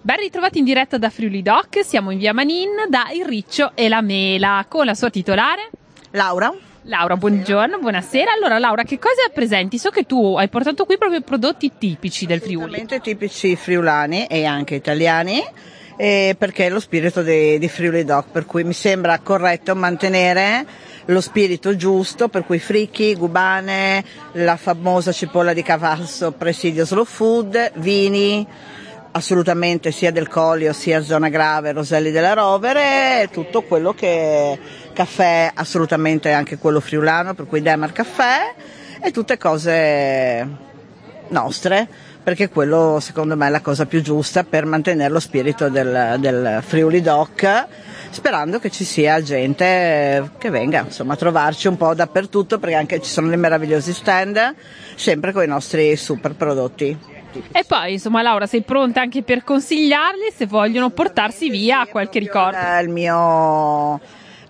Ben ritrovati in diretta da Friuli Doc, siamo in via Manin da Il Riccio e la Mela con la sua titolare Laura. Laura, buongiorno, buonasera. Allora Laura, che cosa presenti? So che tu hai portato qui proprio prodotti tipici del Friuli. Assolutamente tipici friulani e anche italiani. Eh, perché è lo spirito di, di Friuli Doc, per cui mi sembra corretto mantenere lo spirito giusto, per cui fricchi, gubane, la famosa cipolla di Cavasso, presidio slow food, vini, assolutamente sia del Collio sia Zona Grave, Roselli della Rovere, tutto quello che caffè, assolutamente anche quello friulano, per cui Demar Caffè e tutte cose nostre, perché quello secondo me è la cosa più giusta per mantenere lo spirito del, del Friuli Doc, sperando che ci sia gente che venga insomma, a trovarci un po' dappertutto, perché anche ci sono dei meravigliosi stand, sempre con i nostri super prodotti. E poi, insomma, Laura, sei pronta anche per consigliarli se vogliono portarsi via qualche ricordo? Il mio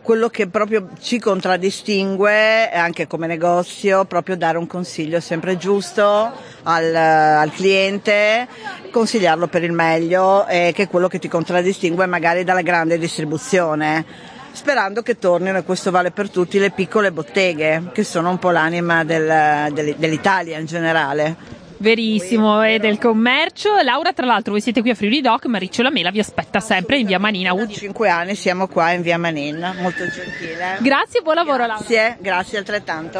quello che proprio ci contraddistingue anche come negozio, proprio dare un consiglio sempre giusto al, al cliente, consigliarlo per il meglio, e che è quello che ti contraddistingue magari dalla grande distribuzione sperando che tornino, e questo vale per tutti, le piccole botteghe, che sono un po' l'anima del, del, dell'Italia in generale. Verissimo, e del commercio. Laura, tra l'altro, voi siete qui a Friuli Doc, ma Riccio la Mela vi aspetta sempre in via Manina. Da cinque anni siamo qua in via Manina, molto gentile. Grazie buon lavoro, grazie, Laura. Grazie, grazie altrettanto.